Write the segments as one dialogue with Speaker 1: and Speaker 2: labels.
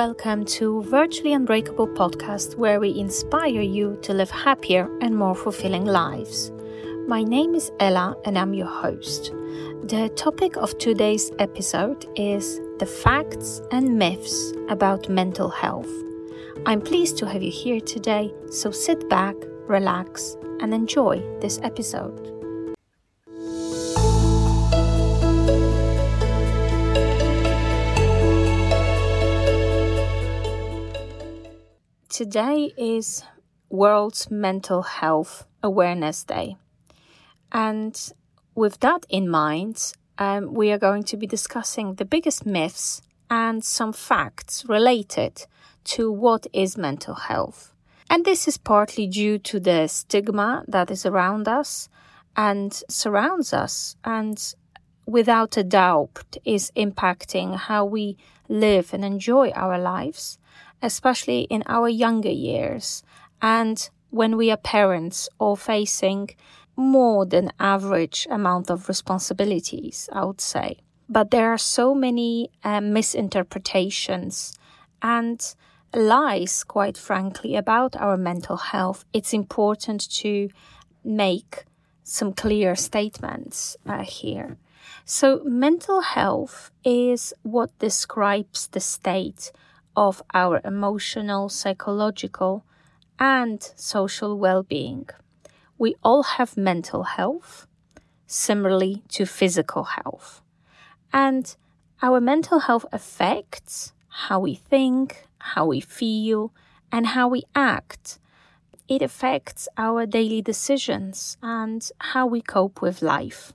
Speaker 1: Welcome to Virtually Unbreakable podcast where we inspire you to live happier and more fulfilling lives. My name is Ela and I'm your host. The topic of today's episode is the facts and myths about mental health. I'm pleased to have you here today, so sit back, relax, and enjoy this episode. Today is World's Mental Health Awareness Day. And with that in mind, um, we are going to be discussing the biggest myths and some facts related to what is mental health. And this is partly due to the stigma that is around us and surrounds us, and without a doubt is impacting how we live and enjoy our lives especially in our younger years and when we are parents or facing more than average amount of responsibilities, I would say. But there are so many uh, misinterpretations and lies, quite frankly, about our mental health. It's important to make some clear statements uh, here. So, mental health is what describes the state of our emotional, psychological, and social well being. We all have mental health, similarly to physical health. And our mental health affects how we think, how we feel, and how we act. It affects our daily decisions and how we cope with life.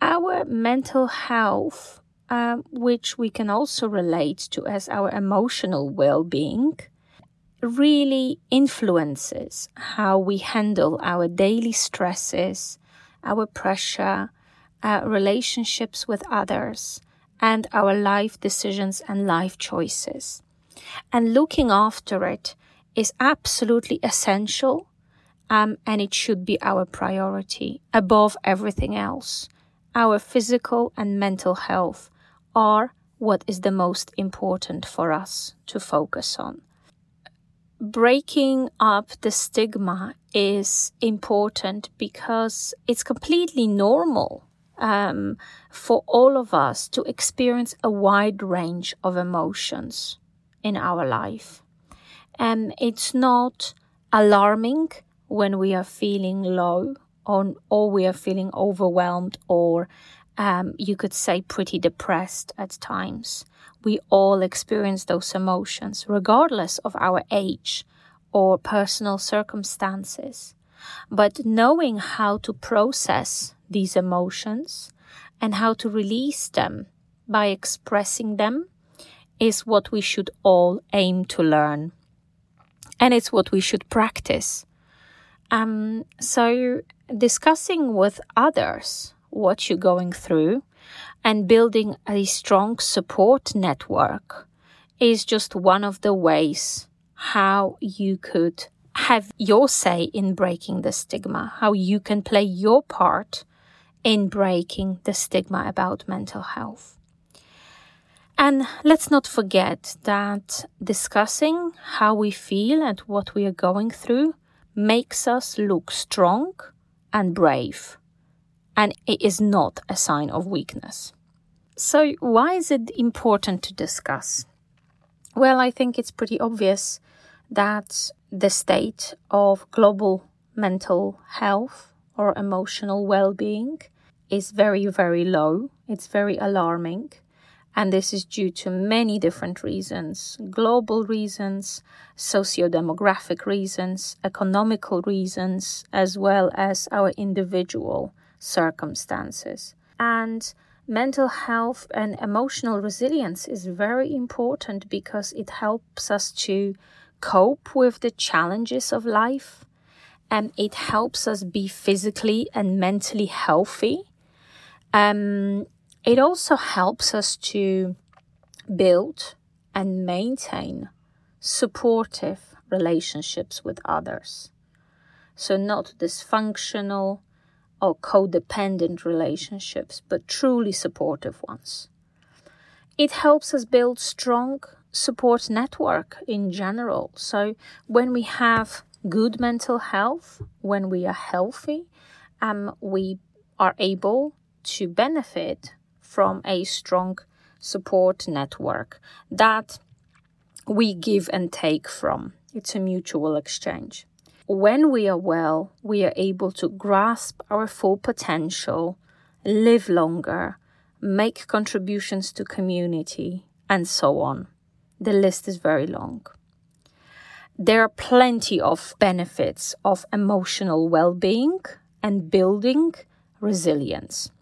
Speaker 1: Our mental health um, which we can also relate to as our emotional well being, really influences how we handle our daily stresses, our pressure, our relationships with others, and our life decisions and life choices. And looking after it is absolutely essential, um, and it should be our priority above everything else. Our physical and mental health are what is the most important for us to focus on. Breaking up the stigma is important because it's completely normal um, for all of us to experience a wide range of emotions in our life. And it's not alarming when we are feeling low or we are feeling overwhelmed or um, you could say pretty depressed at times. We all experience those emotions, regardless of our age or personal circumstances. But knowing how to process these emotions and how to release them by expressing them is what we should all aim to learn. And it's what we should practice. Um, so, discussing with others what you're going through and building a strong support network is just one of the ways how you could have your say in breaking the stigma, how you can play your part in breaking the stigma about mental health. And let's not forget that discussing how we feel and what we are going through makes us look strong and brave and it is not a sign of weakness. So, why is it important to discuss? Well, I think it's pretty obvious that the state of global mental health or emotional well being is very, very low. It's very alarming. And this is due to many different reasons global reasons, socio demographic reasons, economical reasons, as well as our individual circumstances. And mental health and emotional resilience is very important because it helps us to cope with the challenges of life and it helps us be physically and mentally healthy. Um, it also helps us to build and maintain supportive relationships with others. So, not dysfunctional, or codependent relationships, but truly supportive ones. It helps us build strong support network in general. So when we have good mental health, when we are healthy, um, we are able to benefit from a strong support network that we give and take from. It's a mutual exchange. When we are well, we are able to grasp our full potential, live longer, make contributions to community, and so on. The list is very long. There are plenty of benefits of emotional well being and building resilience.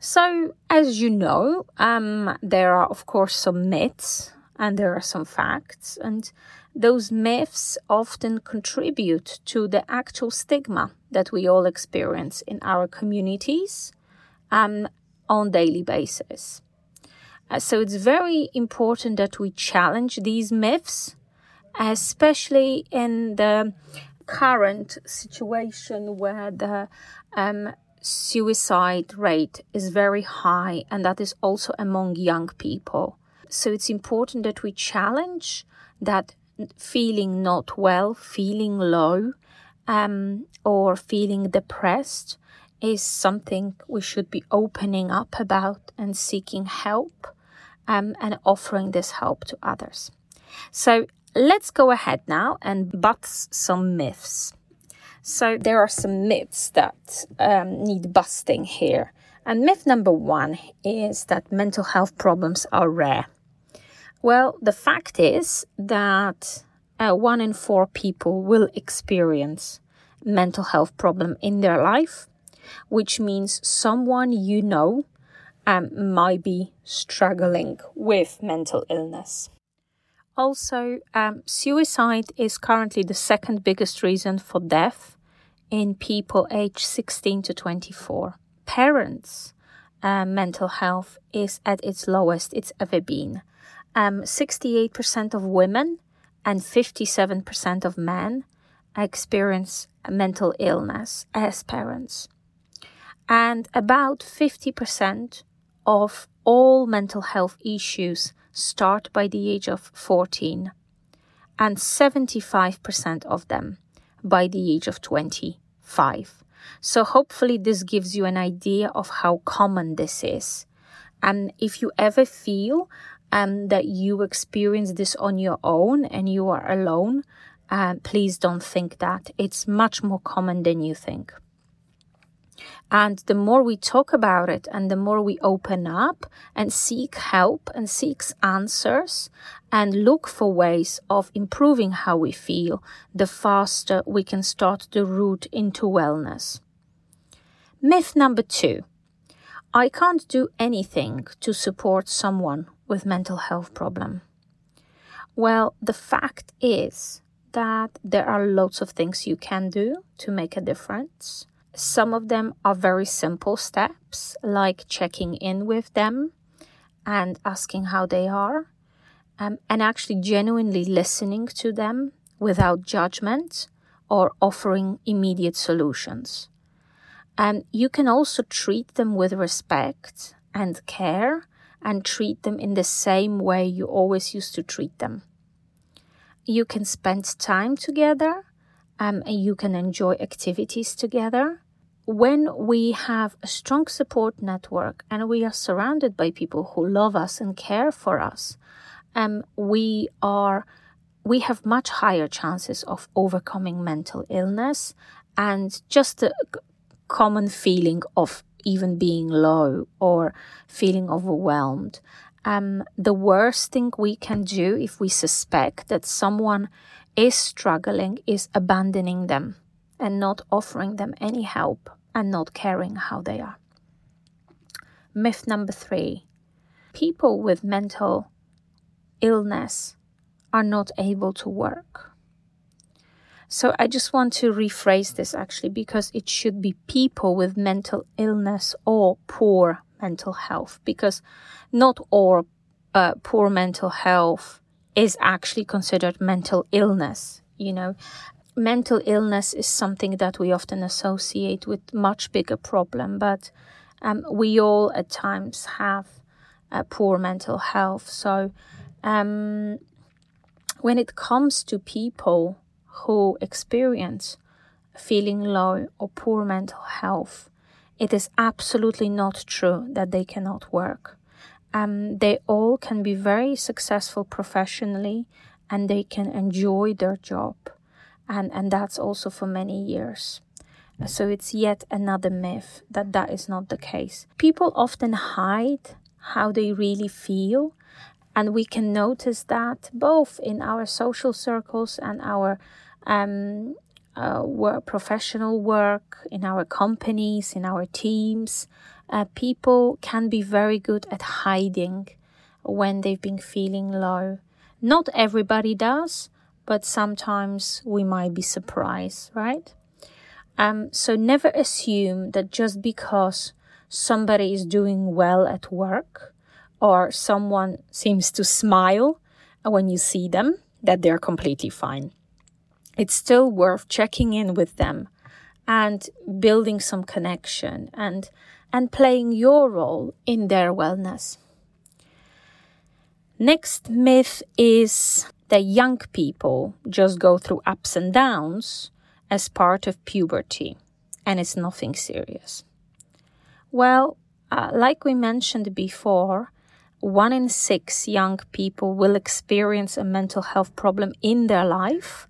Speaker 1: So, as you know, um, there are, of course, some myths and there are some facts, and those myths often contribute to the actual stigma that we all experience in our communities um, on daily basis. Uh, so it's very important that we challenge these myths, especially in the current situation where the um, suicide rate is very high, and that is also among young people. So it's important that we challenge that feeling not well, feeling low, um, or feeling depressed is something we should be opening up about and seeking help um, and offering this help to others. So let's go ahead now and bust some myths. So there are some myths that um, need busting here. And myth number one is that mental health problems are rare. Well, the fact is that uh, one in four people will experience mental health problem in their life, which means someone you know um, might be struggling with mental illness. Also, um, suicide is currently the second biggest reason for death in people aged 16 to 24. Parents' uh, mental health is at its lowest it's ever been. Um, 68% of women and 57% of men experience mental illness as parents. And about 50% of all mental health issues start by the age of 14, and 75% of them by the age of 25. So, hopefully, this gives you an idea of how common this is. And if you ever feel um, that you experience this on your own and you are alone, uh, please don't think that. It's much more common than you think. And the more we talk about it and the more we open up and seek help and seek answers and look for ways of improving how we feel, the faster we can start the route into wellness. Myth number two I can't do anything to support someone with mental health problem. Well, the fact is that there are lots of things you can do to make a difference. Some of them are very simple steps, like checking in with them and asking how they are, um, and actually genuinely listening to them without judgment or offering immediate solutions. And you can also treat them with respect and care and treat them in the same way you always used to treat them. You can spend time together um, and you can enjoy activities together when we have a strong support network and we are surrounded by people who love us and care for us, um, we are we have much higher chances of overcoming mental illness and just the common feeling of even being low or feeling overwhelmed. Um, the worst thing we can do if we suspect that someone is struggling is abandoning them and not offering them any help and not caring how they are. Myth number three people with mental illness are not able to work. So I just want to rephrase this actually because it should be people with mental illness or poor mental health because not all uh, poor mental health is actually considered mental illness. You know, mental illness is something that we often associate with much bigger problem, but um, we all at times have uh, poor mental health. So Um, when it comes to people who experience feeling low or poor mental health, it is absolutely not true that they cannot work. Um, they all can be very successful professionally and they can enjoy their job. And, and that's also for many years. So it's yet another myth that that is not the case. People often hide how they really feel, and we can notice that both in our social circles and our um, uh, work, professional work, in our companies, in our teams. Uh, people can be very good at hiding when they've been feeling low. Not everybody does, but sometimes we might be surprised, right? Um, so never assume that just because somebody is doing well at work or someone seems to smile when you see them, that they're completely fine it's still worth checking in with them and building some connection and and playing your role in their wellness. Next myth is that young people just go through ups and downs as part of puberty and it's nothing serious. Well, uh, like we mentioned before, one in six young people will experience a mental health problem in their life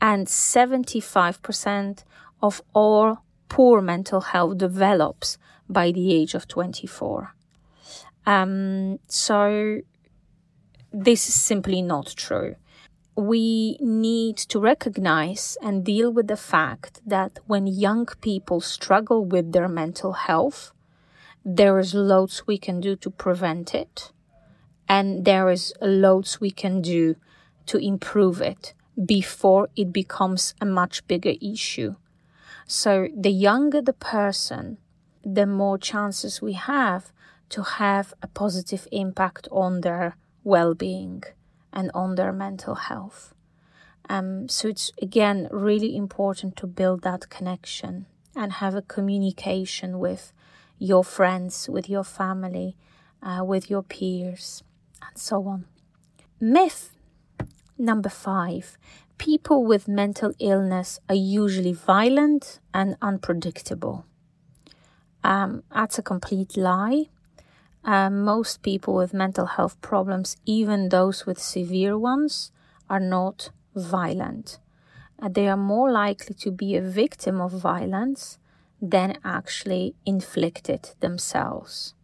Speaker 1: and 75% of all poor mental health develops by the age of 24. Um, so this is simply not true. We need to recognize and deal with the fact that when young people struggle with their mental health, there is loads we can do to prevent it, and there is loads we can do to improve it before it becomes a much bigger issue. So the younger the person, the more chances we have to have a positive impact on their well-being and on their mental health. Um, so it's again really important to build that connection and have a communication with your friends, with your family, uh, with your peers, and so on. Myth Number five, people with mental illness are usually violent and unpredictable. Um, that's a complete lie. Uh, most people with mental health problems, even those with severe ones, are not violent. Uh, they are more likely to be a victim of violence than actually inflict it themselves.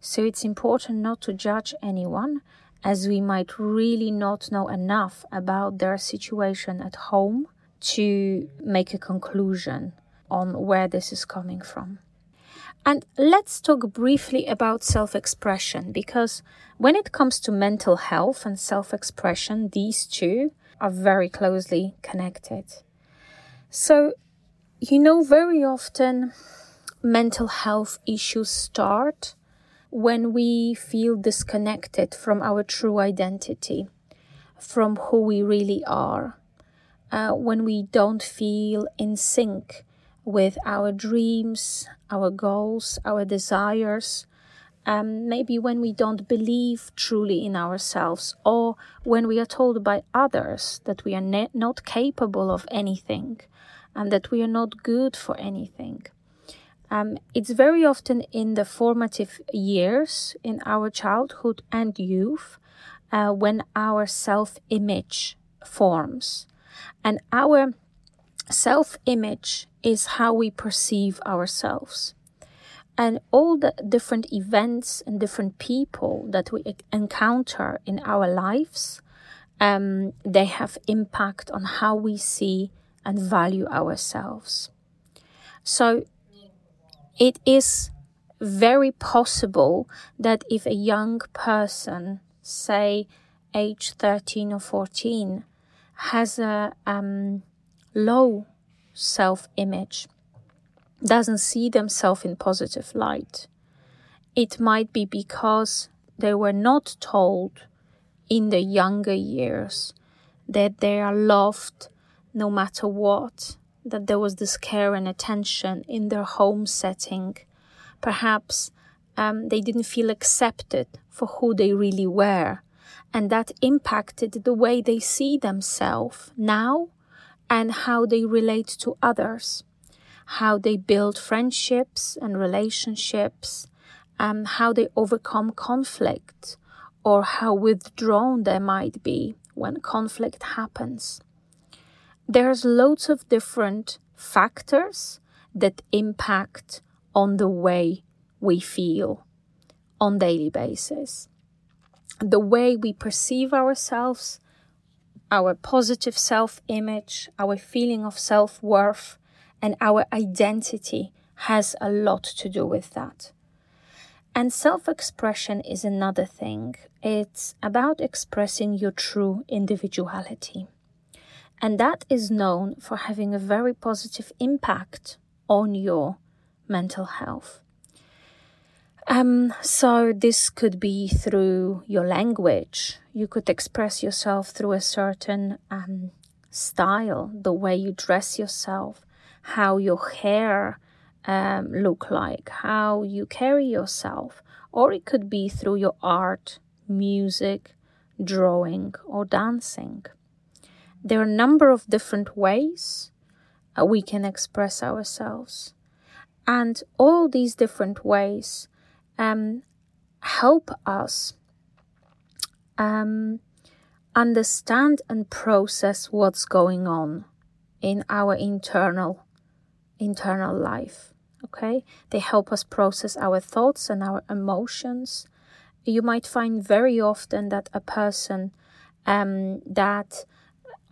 Speaker 1: So it's important not to judge anyone as we might really not know enough about their situation at home to make a conclusion on where this is coming from. And let's talk briefly about self expression because when it comes to mental health and self expression, these two are very closely connected. So, you know, very often mental health issues start when we feel disconnected from our true identity, from who we really are, uh, when we don't feel in sync with our dreams, our goals, our desires, um, maybe when we don't believe truly in ourselves, or when we are told by others that we are ne- not capable of anything and that we are not good for anything. Um, it's very often in the formative years in our childhood and youth uh, when our self image forms. And our self image is how we perceive ourselves. And all the different events and different people that we encounter in our lives, um, they have impact on how we see and value ourselves. So it is very possible that if a young person, say age 13 or 14, has a um, low self image, doesn't see themselves in positive light, it might be because they were not told in the younger years that they are loved no matter what that there was this care and attention in their home setting. Perhaps um, they didn't feel accepted for who they really were. and that impacted the way they see themselves now and how they relate to others, how they build friendships and relationships, and how they overcome conflict, or how withdrawn they might be when conflict happens. There's loads of different factors that impact on the way we feel on daily basis. The way we perceive ourselves our positive self-image our feeling of self-worth and our identity has a lot to do with that. And self-expression is another thing. It's about expressing your true individuality and that is known for having a very positive impact on your mental health. Um, so this could be through your language. You could express yourself through a certain um, style, the way you dress yourself, how your hair um, look like, how you carry yourself, or it could be through your art, music, drawing, or dancing. There are a number of different ways uh, we can express ourselves. And all these different ways um, help us um, understand and process what's going on in our internal internal life okay they help us process our thoughts and our emotions you might find very often that a person um, that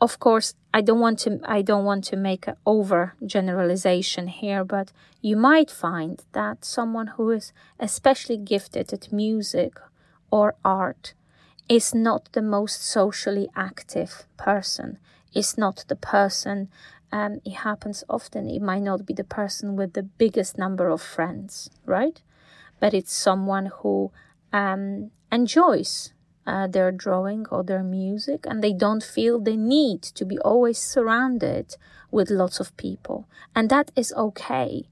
Speaker 1: of course i don't want to i don't want to make an over generalization here but you might find that someone who is especially gifted at music or art is not the most socially active person. Is not the person um, it happens often it might not be the person with the biggest number of friends right? But it's someone who um, enjoys uh, their drawing or their music and they don't feel the need to be always surrounded with lots of people. And that is okay.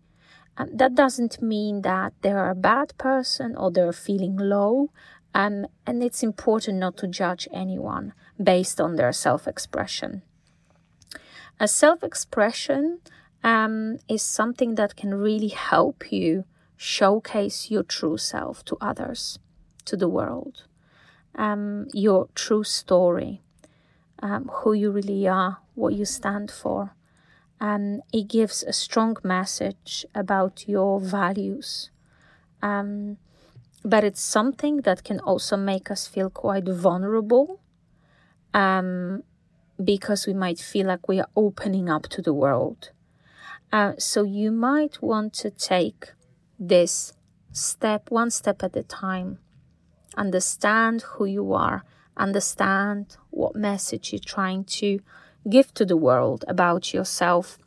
Speaker 1: Um, that doesn't mean that they're a bad person or they're feeling low. Um, and it's important not to judge anyone based on their self-expression. A self-expression um, is something that can really help you showcase your true self to others to the world um, your true story, um, who you really are, what you stand for. And it gives a strong message about your values. Um, but it's something that can also make us feel quite vulnerable um, because we might feel like we are opening up to the world. Uh, so you might want to take this step, one step at a time understand who you are, understand what message you're trying to give to the world about yourself,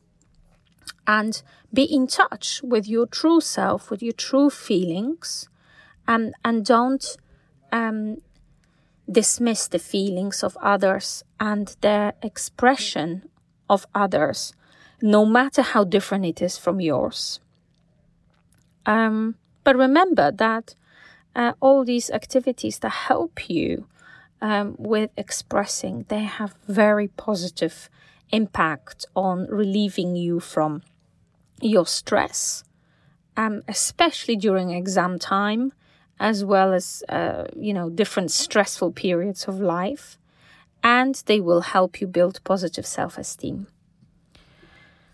Speaker 1: and be in touch with your true self, with your true feelings, um, and don't um, dismiss the feelings of others and their expression of others, no matter how different it is from yours. Um, but remember that uh, all these activities that help you um, with expressing, they have very positive impact on relieving you from your stress, um, especially during exam time, as well as uh, you know different stressful periods of life, and they will help you build positive self-esteem.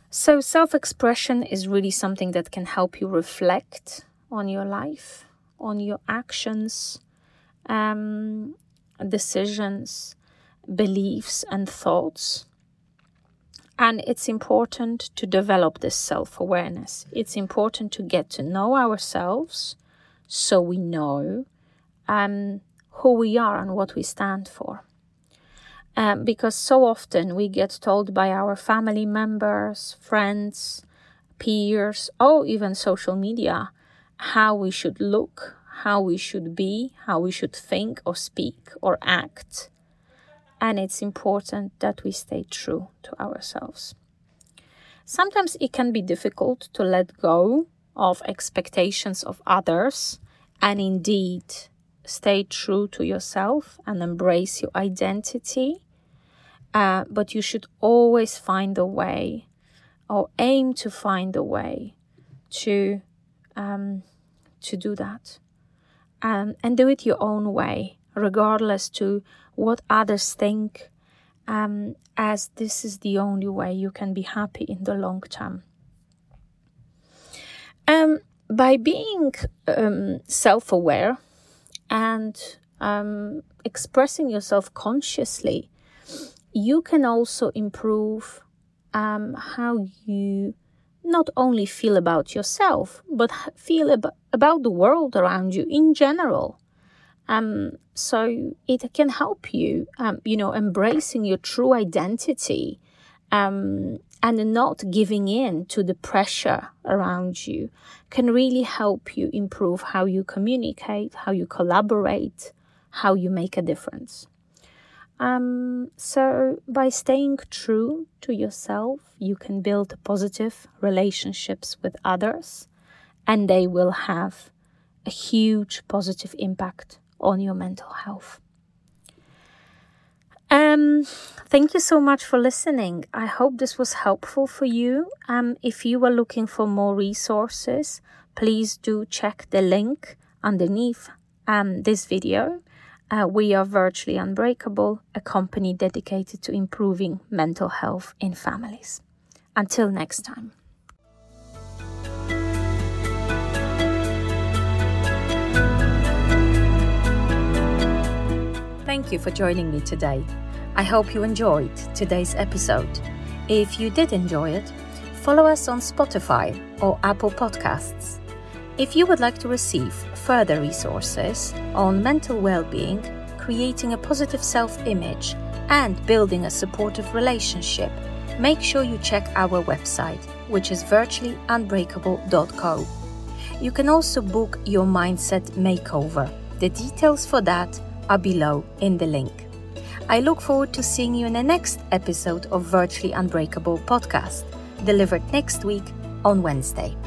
Speaker 1: So, self expression is really something that can help you reflect on your life on your actions, um, decisions, beliefs, and thoughts. And it's important to develop this self awareness. It's important to get to know ourselves so we know um, who we are and what we stand for. Um, because so often we get told by our family members, friends, peers, or even social media how we should look, how we should be, how we should think or speak or act. And it's important that we stay true to ourselves. Sometimes it can be difficult to let go of expectations of others and indeed stay true to yourself and embrace your identity. Uh, but you should always find a way or aim to find a way to um, to do that um, and do it your own way regardless to what others think um, as this is the only way you can be happy in the long term. Um, by being um, self-aware and um, expressing yourself consciously you can also improve um, how you not only feel about yourself, but feel ab- about the world around you in general. Um, so it can help you, um, you know, embracing your true identity um, and not giving in to the pressure around you can really help you improve how you communicate, how you collaborate, how you make a difference. Um, so, by staying true to yourself, you can build positive relationships with others, and they will have a huge positive impact on your mental health. Um, thank you so much for listening. I hope this was helpful for you. Um, if you are looking for more resources, please do check the link underneath um, this video. Uh, we are Virtually Unbreakable, a company dedicated to improving mental health in families. Until next time. Thank you for joining me today. I hope you enjoyed today's episode. If you did enjoy it, follow us on Spotify or Apple Podcasts. If you would like to receive further resources on mental well being, creating a positive self image, and building a supportive relationship, make sure you check our website, which is virtuallyunbreakable.co. You can also book your mindset makeover. The details for that are below in the link. I look forward to seeing you in the next episode of Virtually Unbreakable podcast, delivered next week on Wednesday.